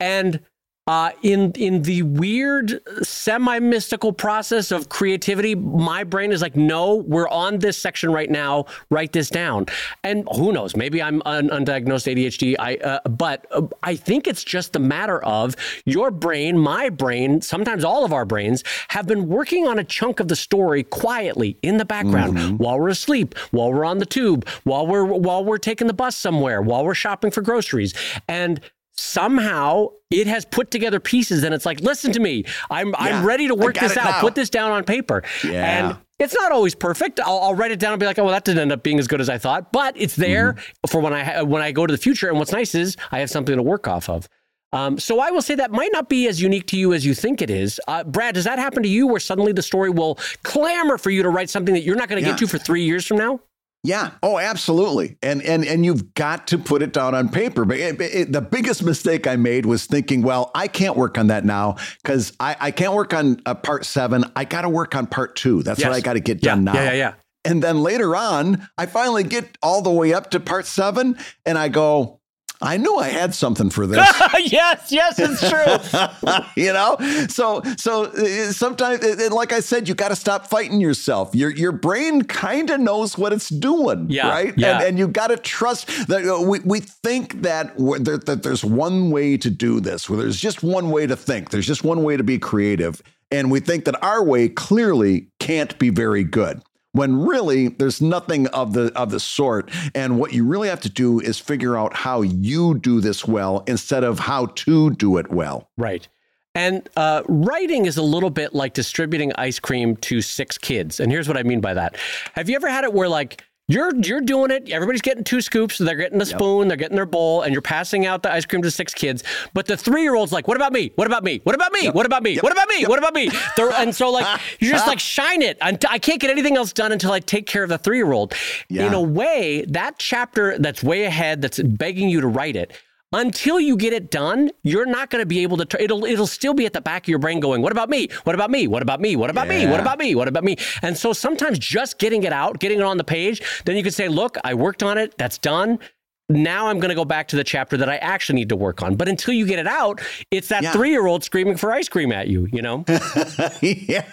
and uh, in in the weird semi mystical process of creativity, my brain is like, no, we're on this section right now. Write this down. And who knows? Maybe I'm un- undiagnosed ADHD. I uh, but uh, I think it's just a matter of your brain, my brain, sometimes all of our brains have been working on a chunk of the story quietly in the background mm-hmm. while we're asleep, while we're on the tube, while we're while we're taking the bus somewhere, while we're shopping for groceries, and somehow it has put together pieces and it's like listen to me i'm yeah, i'm ready to work this out now. put this down on paper yeah. and it's not always perfect I'll, I'll, write it down and be like oh well that didn't end up being as good as i thought but it's there mm-hmm. for when i when i go to the future and what's nice is i have something to work off of um, so I will say that might not be as unique to you as you think it is. Uh, Brad, does that happen to you where suddenly the story will clamor for you to write something that you're not going to yeah. get to for three years from now? Yeah. Oh, absolutely. And and and you've got to put it down on paper. But it, it, the biggest mistake I made was thinking, well, I can't work on that now because I, I can't work on uh, part seven. I got to work on part two. That's yes. what I got to get yeah. done now. Yeah, yeah, yeah. And then later on, I finally get all the way up to part seven, and I go, I knew I had something for this. [laughs] yes, yes, it's true. [laughs] you know, so so uh, sometimes, like I said, you got to stop fighting yourself. Your your brain kind of knows what it's doing, yeah, right? Yeah. And, and you got to trust that. Uh, we we think that that there's one way to do this. Where there's just one way to think. There's just one way to be creative, and we think that our way clearly can't be very good when really there's nothing of the of the sort. And what you really have to do is figure out how you do this well instead of how to do it well. Right. And uh, writing is a little bit like distributing ice cream to six kids. And here's what i mean by that. Have you ever had it where like you're you're doing it. Everybody's getting two scoops. They're getting a spoon. Yep. They're getting their bowl, and you're passing out the ice cream to six kids. But the three year old's like, "What about me? What about me? What about me? Yep. What about me? Yep. What about me? What about me?" and so like [laughs] you're just like shine it. I can't get anything else done until I take care of the three year old. Yeah. In a way, that chapter that's way ahead, that's begging you to write it until you get it done, you're not going to be able to. Tr- it'll it'll still be at the back of your brain going, "What about me? What about me? What about me? What about me? What about me? What about me?" And so sometimes just getting it out, getting it on the page, then you can say, "Look, I worked on it. That's done." Now I'm going to go back to the chapter that I actually need to work on. But until you get it out, it's that Yeah. three year old screaming for ice cream at you, you know? [laughs] yeah,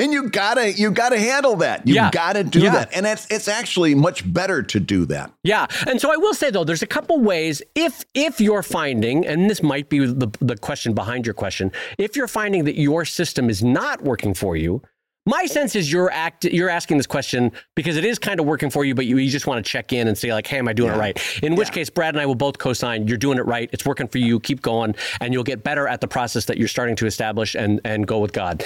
and you gotta you gotta handle that. You Yeah. gotta do Yeah. that, and it's it's actually much better to do that. Yeah, and so I will say though, there's a couple ways if if you're finding, and this might be the the question behind your question, if you're finding that your system is not working for you, my sense is you're act you're asking this question because it is kind of working for you, but you, you just want to check in and say like, hey, am I doing it right? In which Yeah. case, Brad and I will both co-sign you're doing it right. It's working for you. Keep going, and you'll get better at the process that you're starting to establish and and go with God.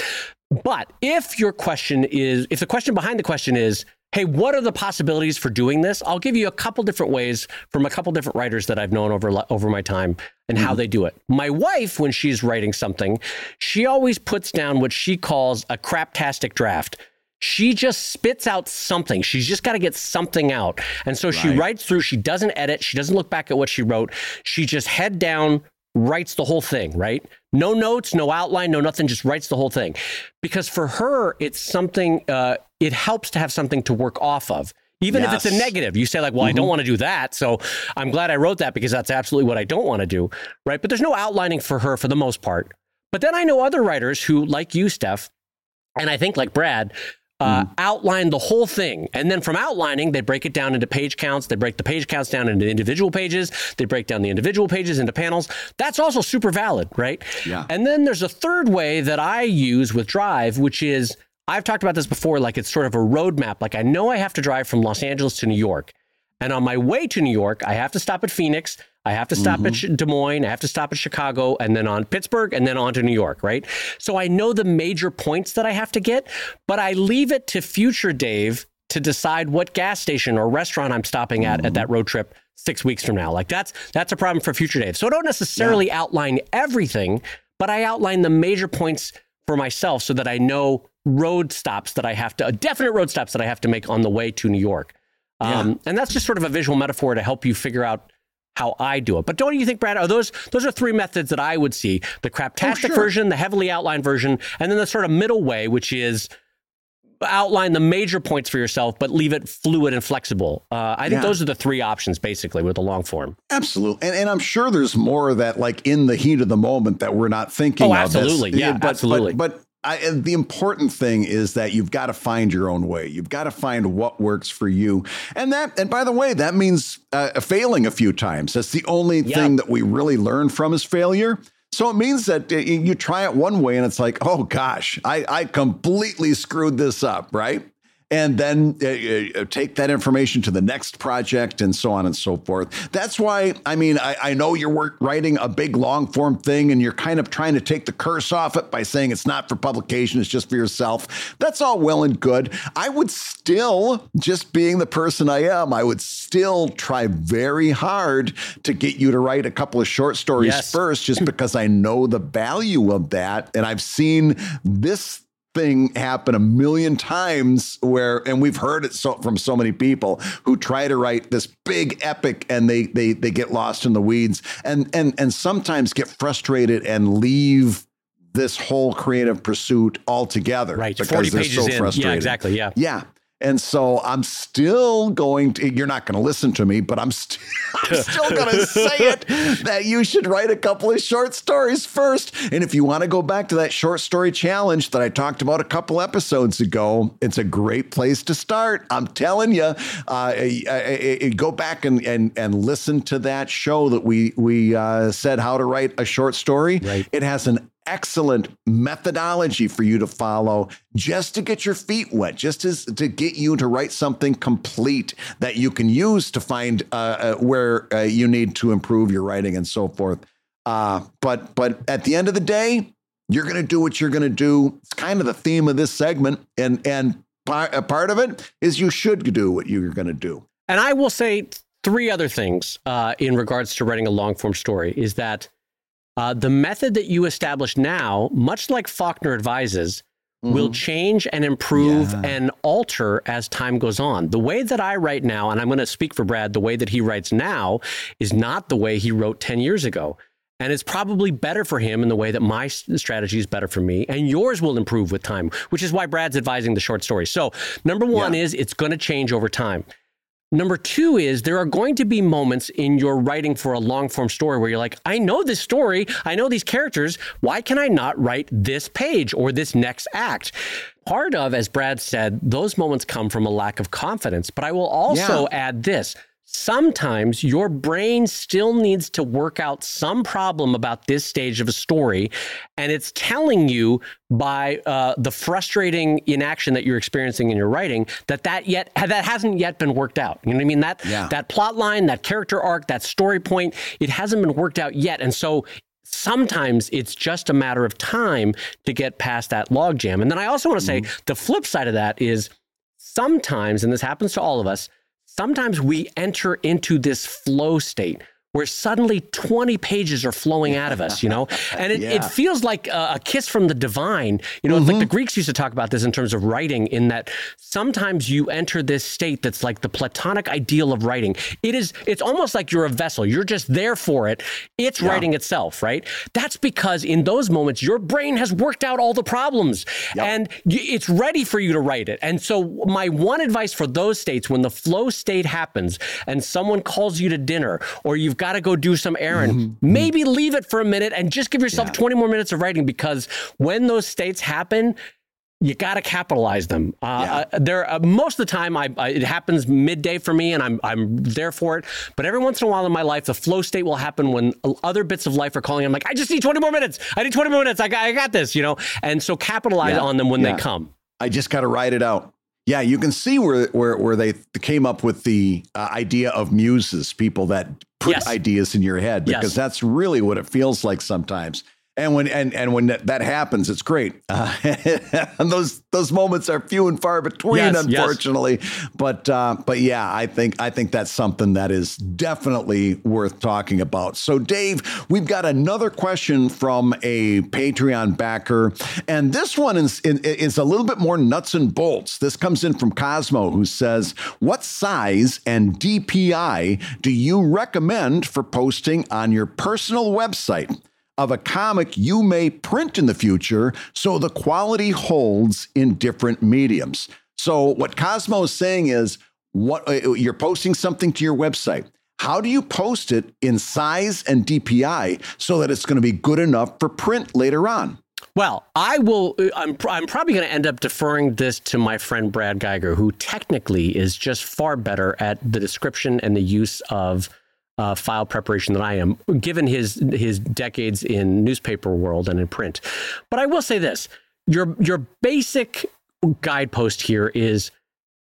But if your question is, if the question behind the question is, hey, what are the possibilities for doing this? I'll give you a couple different ways from a couple different writers that I've known over over my time and how they do it. My wife, when she's writing something, she always puts down what she calls a craptastic draft. She just spits out something. She's just got to get something out. And so she writes through, she doesn't edit, she doesn't look back at what she wrote. She just head down writes the whole thing, right? No notes, no outline, no nothing, just writes the whole thing. Because for her, it's something, uh, it helps to have something to work off of. Even if it's a negative, you say, like, well, I don't want to do that. So I'm glad I wrote that because that's absolutely what I don't want to do, right? But there's no outlining for her for the most part. But then I know other writers who, like you, Steph, and I think like Brad, uh, outline the whole thing. And then from outlining, they break it down into page counts. They break the page counts down into individual pages. They break down the individual pages into panels. That's also super valid, right? Yeah. And then there's a third way that I use with Drive, which is I've talked about this before, like it's sort of a roadmap. Like I know I have to drive from Los Angeles to New York. And on my way to New York, I have to stop at Phoenix. I have to stop at mm-hmm. Ch- Des Moines. I have to stop at Chicago and then on Pittsburgh and then on to New York, right? So I know the major points that I have to get, but I leave it to future Dave to decide what gas station or restaurant I'm stopping at at mm-hmm. that road trip six weeks from now. Like that's that's a problem for future Dave. So I don't necessarily outline everything, but I outline the major points for myself so that I know road stops that I have to, definite road stops that I have to make on the way to New York. Um, And that's just sort of a visual metaphor to help you figure out how I do it. But don't you think, Brad? Are those those are three methods that I would see: the craptastic sure. version, the heavily outlined version, and then the sort of middle way, which is outline the major points for yourself, but leave it fluid and flexible. Uh, I think Yeah. those are the three options, basically, with the long form. Absolutely. And, and I'm sure there's more that, like in the heat of the moment, that we're not thinking Oh, of. absolutely. Yeah, but, absolutely. But, but I, the important thing is that you've got to find your own way. You've got to find what works for you. And that, and by the way, that means uh, failing a few times. That's the only Yeah. thing that we really learn from is failure. So it means that uh, you you try it one way and it's like, oh gosh, I, I completely screwed this up, right? And then uh, uh, take that information to the next project and so on and so forth. That's why, I mean, I, I know you're work, writing a big long form thing and you're kind of trying to take the curse off it by saying it's not for publication, it's just for yourself. That's all well and good. I would still, just being the person I am, I would still try very hard to get you to write a couple of short stories Yes. first, just because I know the value of that. And I've seen this thing happen a million times where and we've heard it so from so many people who try to write this big epic and they they they get lost in the weeds and and and sometimes get frustrated and leave this whole creative pursuit altogether Right. because 40 they're pages so in. Yeah, exactly. Yeah. Yeah. And so I'm still going to, you're not going to listen to me, but I'm, st- [laughs] I'm [laughs] still going to say it that you should write a couple of short stories first. And if you want to go back to that short story challenge that I talked about a couple episodes ago, it's a great place to start. I'm telling you, uh, I- I- I- go back and, and, and listen to that show that we, we uh, said how to write a short story. Right. It has an excellent methodology for you to follow just to get your feet wet, just as to get you to write something complete that you can use to find uh, uh, where uh, you need to improve your writing and so forth. Uh, but but at the end of the day, you're going to do what you're going to do. It's kind of the theme of this segment, and and part, a part of it is you should do what you're going to do. And I will say three other things uh, in regards to writing a long form story is that uh, the method that you establish now, much like Faulkner advises, mm-hmm. will change and improve yeah. and alter as time goes on. The way that I write now, and I'm going to speak for Brad, the way that he writes now is not the way he wrote 10 years ago. And it's probably better for him in the way that my strategy is better for me, and yours will improve with time, which is why Brad's advising the short story. So, number one yeah. is it's going to change over time. Number two is there are going to be moments in your writing for a long form story where you're like, I know this story, I know these characters. Why can I not write this page or this next act? Part of, as Brad said, those moments come from a lack of confidence. But I will also yeah. add this sometimes your brain still needs to work out some problem about this stage of a story and it's telling you by uh, the frustrating inaction that you're experiencing in your writing that that yet that hasn't yet been worked out you know what i mean that yeah. that plot line that character arc that story point it hasn't been worked out yet and so sometimes it's just a matter of time to get past that logjam and then i also want to say mm-hmm. the flip side of that is sometimes and this happens to all of us sometimes we enter into this flow state where suddenly 20 pages are flowing out of us, you know? [laughs] And it, yeah. it feels like a, a, kiss from the divine. You know, mm-hmm. like the. Greeks used to talk about this in terms of writing, in that sometimes you enter this state that's like the platonic ideal of writing. It is, it's almost like you're a vessel. You're just there for it. It's yeah. writing itself, right? That's because in those moments, your brain has worked out all the problems yep. and it's ready for you to write it. And so, my one advice for those states, when the flow state happens and someone calls you to dinner or you've got to go do some errand, mm-hmm. maybe leave it for a minute and just give yourself yeah. 20 more minutes of writing because when those states happen, you got to capitalize them. Uh, yeah. uh, there, uh, most of the time, I, I, it happens midday for me, and I'm I'm there for it. But every once in a while in my life, the flow state will happen when other bits of life are calling. I'm like, I just need 20 more minutes. I need 20 more minutes. I got, I got this, you know. And so capitalize yeah. on them when yeah. they come. I just got to write it out. Yeah, you can see where where where they came up with the uh, idea of muses, people that put yes. ideas in your head, because yes. that's really what it feels like sometimes. And when and and when that, happens, it's great. Uh, [laughs] and those those moments are few and far between, yes, unfortunately. Yes. But uh, but yeah, I think I think that's something that is definitely worth talking about. So, Dave, we've got another question from a Patreon backer, and this one is is a little bit more nuts and bolts. This comes in from Cosmo, who says, "What size and DPI do you recommend for posting on your personal website?" Of a comic you may print in the future so the quality holds in different mediums. So, what Cosmo is saying is, what uh, you're posting something to your website. How do you post it in size and DPI so that it's going to be good enough for print later on? Well, I will. Uh, I'm, I'm probably going to end up deferring this to my friend Brad Guigar, who technically is just far better at the description and the use of uh, file preparation than I am, given his his decades in newspaper world and in print. But I will say this: your your basic guidepost here is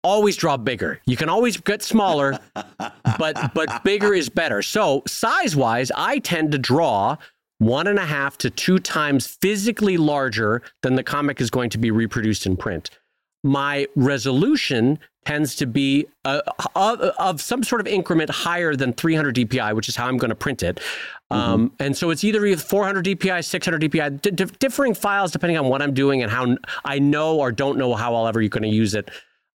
always draw bigger. You can always get smaller, [laughs] but but bigger is better. So size wise, I tend to draw one and a half to two times physically larger than the comic is going to be reproduced in print. My resolution tends to be uh, of, of, some sort of increment higher than 300 dpi, which is how I'm going to print it. Mm-hmm. Um, and so it's either 400 dpi, 600 dpi, d- d- differing files depending on what I'm doing and how I know or don't know how I'll ever you're going to use it.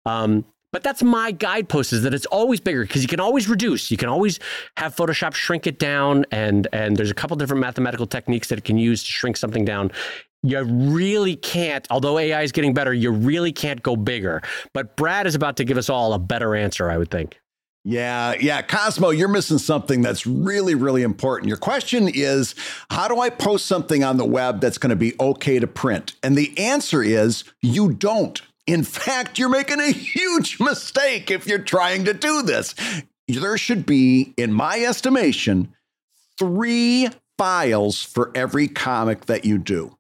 Um, but that's my guidepost is that it's always bigger because you can always reduce. You can always have Photoshop shrink it down, and and there's a couple different mathematical techniques that it can use to shrink something down you really can't, although AI is getting better, you really can't go bigger. But Brad is about to give us all a better answer, I would think. Yeah, yeah. Cosmo, you're missing something that's really, really important. Your question is How do I post something on the web that's going to be okay to print? And the answer is you don't. In fact, you're making a huge [laughs] mistake if you're trying to do this. There should be, in my estimation, three files for every comic that you do.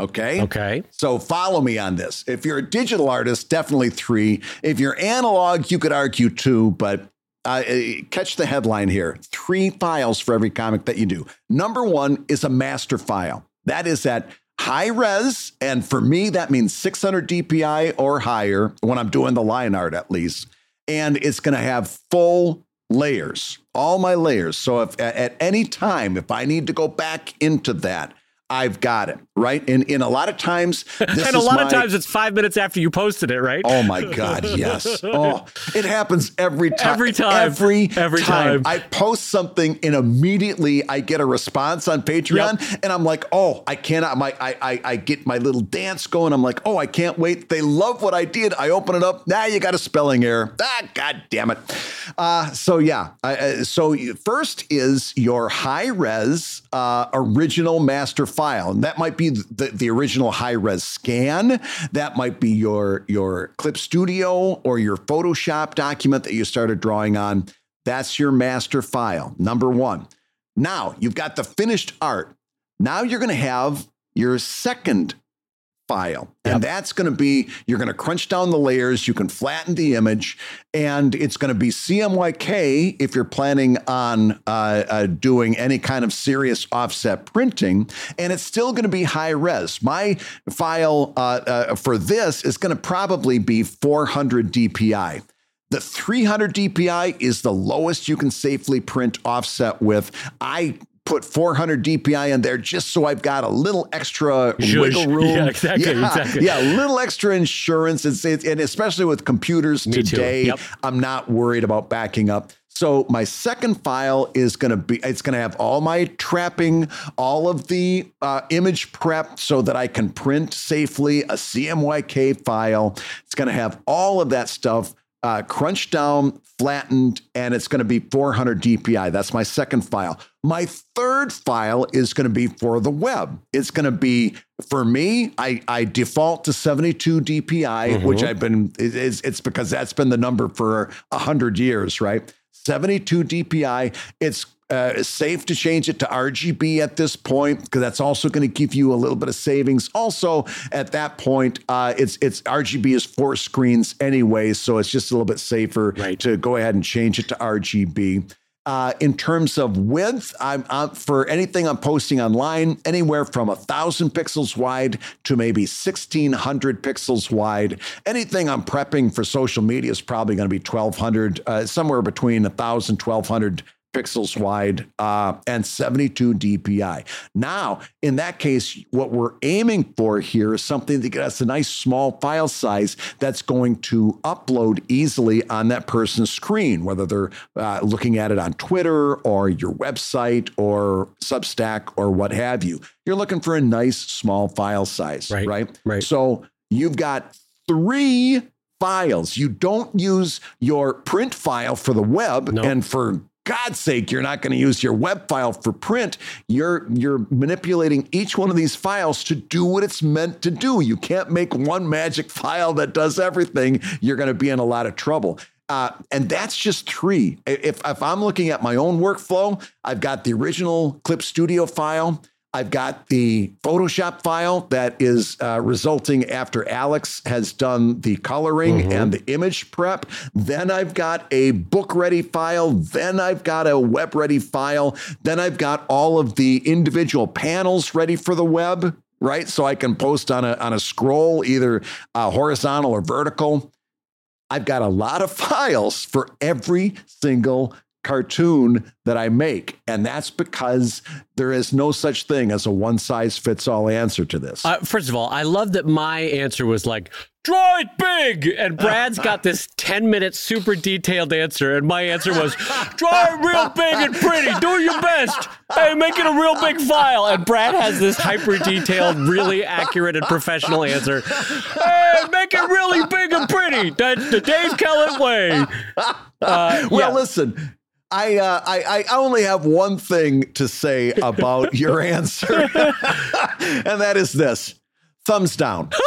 Okay. Okay. So follow me on this. If you're a digital artist, definitely three. If you're analog, you could argue two, but uh, uh, catch the headline here three files for every comic that you do. Number one is a master file. That is at high res. And for me, that means 600 DPI or higher when I'm doing the line art, at least. And it's going to have full layers, all my layers. So if at any time, if I need to go back into that, I've got it right. And in a lot of times, [laughs] and a lot my, of times it's five minutes after you posted it, right? Oh my God, yes. [laughs] Oh, it happens every time. Every time. Every every time. time. I post something and immediately I get a response on Patreon, yep. and I'm like, oh, I cannot. My I, I I get my little dance going. I'm like, oh, I can't wait. They love what I did. I open it up. Now nah, you got a spelling error. Ah, God damn it. Uh, so yeah. Uh, so first is your high res uh, original master file, and that might be the, the original high res scan. That might be your your Clip Studio or your Photoshop document that you started drawing on. That's your master file, number one. Now you've got the finished art. Now you're going to have your second file. Yep. And that's going to be, you're going to crunch down the layers, you can flatten the image, and it's going to be CMYK if you're planning on uh, uh, doing any kind of serious offset printing. And it's still going to be high res. My file uh, uh for this is going to probably be 400 DPI. The 300 DPI is the lowest you can safely print offset with. I put 400 DPI in there just so I've got a little extra wiggle [laughs] room. Yeah, exactly, yeah, exactly. Yeah, a little extra insurance. It's, it, and especially with computers Me today, yep. I'm not worried about backing up. So my second file is going to be, it's going to have all my trapping, all of the uh, image prep so that I can print safely a CMYK file. It's going to have all of that stuff uh, crunched down, flattened, and it's going to be 400 DPI. That's my second file. My third file is going to be for the web. It's going to be for me. I, I default to 72 DPI, mm-hmm. which I've been. It's, it's because that's been the number for hundred years, right? 72 DPI. It's uh, safe to change it to RGB at this point because that's also going to give you a little bit of savings. Also, at that point, uh, it's it's RGB is for screens anyway, so it's just a little bit safer right. to go ahead and change it to RGB. Uh, in terms of width, I'm, I'm, for anything I'm posting online, anywhere from a thousand pixels wide to maybe 1600 pixels wide. Anything I'm prepping for social media is probably going to be 1200, uh, somewhere between 1000, 1200 pixels wide uh, and 72 DPI. Now, in that case, what we're aiming for here is something that gets a nice small file size that's going to upload easily on that person's screen, whether they're uh, looking at it on Twitter or your website or Substack or what have you. You're looking for a nice small file size, right? Right. right. So you've got three files. You don't use your print file for the web nope. and for God's sake, you're not going to use your web file for print. You're you're manipulating each one of these files to do what it's meant to do. You can't make one magic file that does everything. You're going to be in a lot of trouble. Uh, and that's just three. If, if I'm looking at my own workflow, I've got the original Clip Studio file. I've got the Photoshop file that is uh, resulting after Alex has done the coloring mm-hmm. and the image prep. Then I've got a book ready file. Then I've got a web ready file. Then I've got all of the individual panels ready for the web, right? So I can post on a, on a scroll, either uh, horizontal or vertical. I've got a lot of [laughs] files for every single cartoon that I make. And that's because there is no such thing as a one size fits all answer to this. Uh, first of all, I love that my answer was like, draw it big. And Brad's got [laughs] this 10 minute super detailed answer. And my answer was, draw it real big and pretty. Do your best. Hey, make it a real big file. And Brad has this hyper detailed, really accurate and professional answer. Hey, make it really big and pretty. That's the Dave Kellett way. Uh, well, yeah. listen, I, uh, I I only have one thing to say about [laughs] your answer, [laughs] and that is this: thumbs down. [laughs]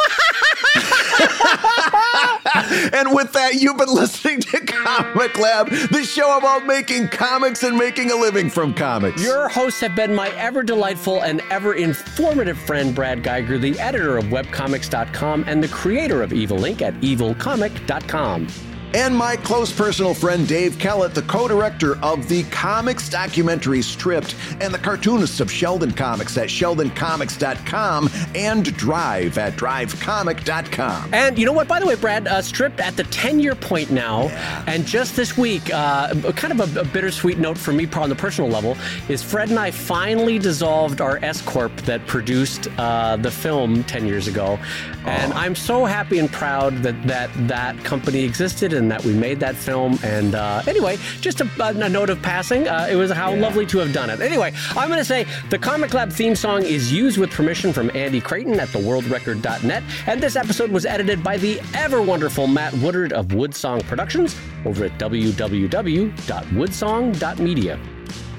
and with that, you've been listening to Comic Lab, the show about making comics and making a living from comics. Your hosts have been my ever delightful and ever informative friend, Brad Guigar, the editor of webcomics.com and the creator of Evil Inc. at evilcomic.com. and my close personal friend Dave Kellett, the co director of the comics documentary Stripped and the cartoonist of Sheldon Comics at sheldoncomics.com and Drive at drivecomic.com. And you know what? By the way, Brad, uh, Stripped at the 10 year point now, Yeah. and just this week, uh, kind of a, a bittersweet note for me on the personal level is Fred and I finally dissolved our S Corp that produced uh, the film 10 years ago. And I'm so happy and proud that that, that company existed and that we made that film. And uh, anyway, just a, a note of passing. Uh, it was how lovely to have done it. Anyway, I'm going to say the Comic Lab theme song is used with permission from Andy Creighton at theworldrecord.net. And this episode was edited by the ever wonderful Matt Woodard of Woodsong Productions over at www.woodsong.media.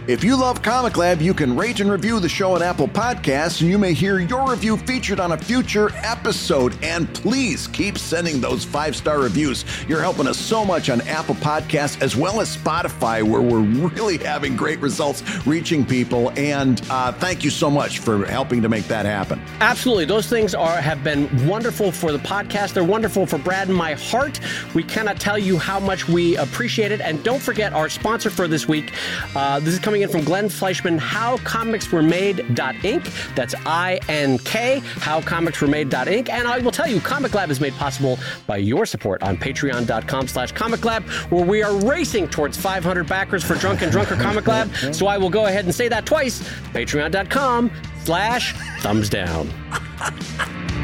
If you love Comic Lab, you can rate and review the show on Apple Podcasts, and you may hear your review featured on a future episode. And please keep sending those five star reviews. You're helping us so much on Apple Podcasts as well as Spotify, where we're really having great results reaching people. And uh, thank you so much for helping to make that happen. Absolutely. Those things are have been wonderful for the podcast. They're wonderful for Brad and my heart. We cannot tell you how much we appreciate it. And don't forget our sponsor for this week. Uh, this is coming in from Glenn Fleishman, howcomicsweremade.ink. That's I-N-K, How Comics Were Made howcomicsweremade.ink. And I will tell you, Comic Lab is made possible by your support on patreon.com slash comic lab, where we are racing towards 500 backers for Drunk and Drunker Comic Lab. So I will go ahead and say that twice. Patreon.com slash thumbs down. [laughs]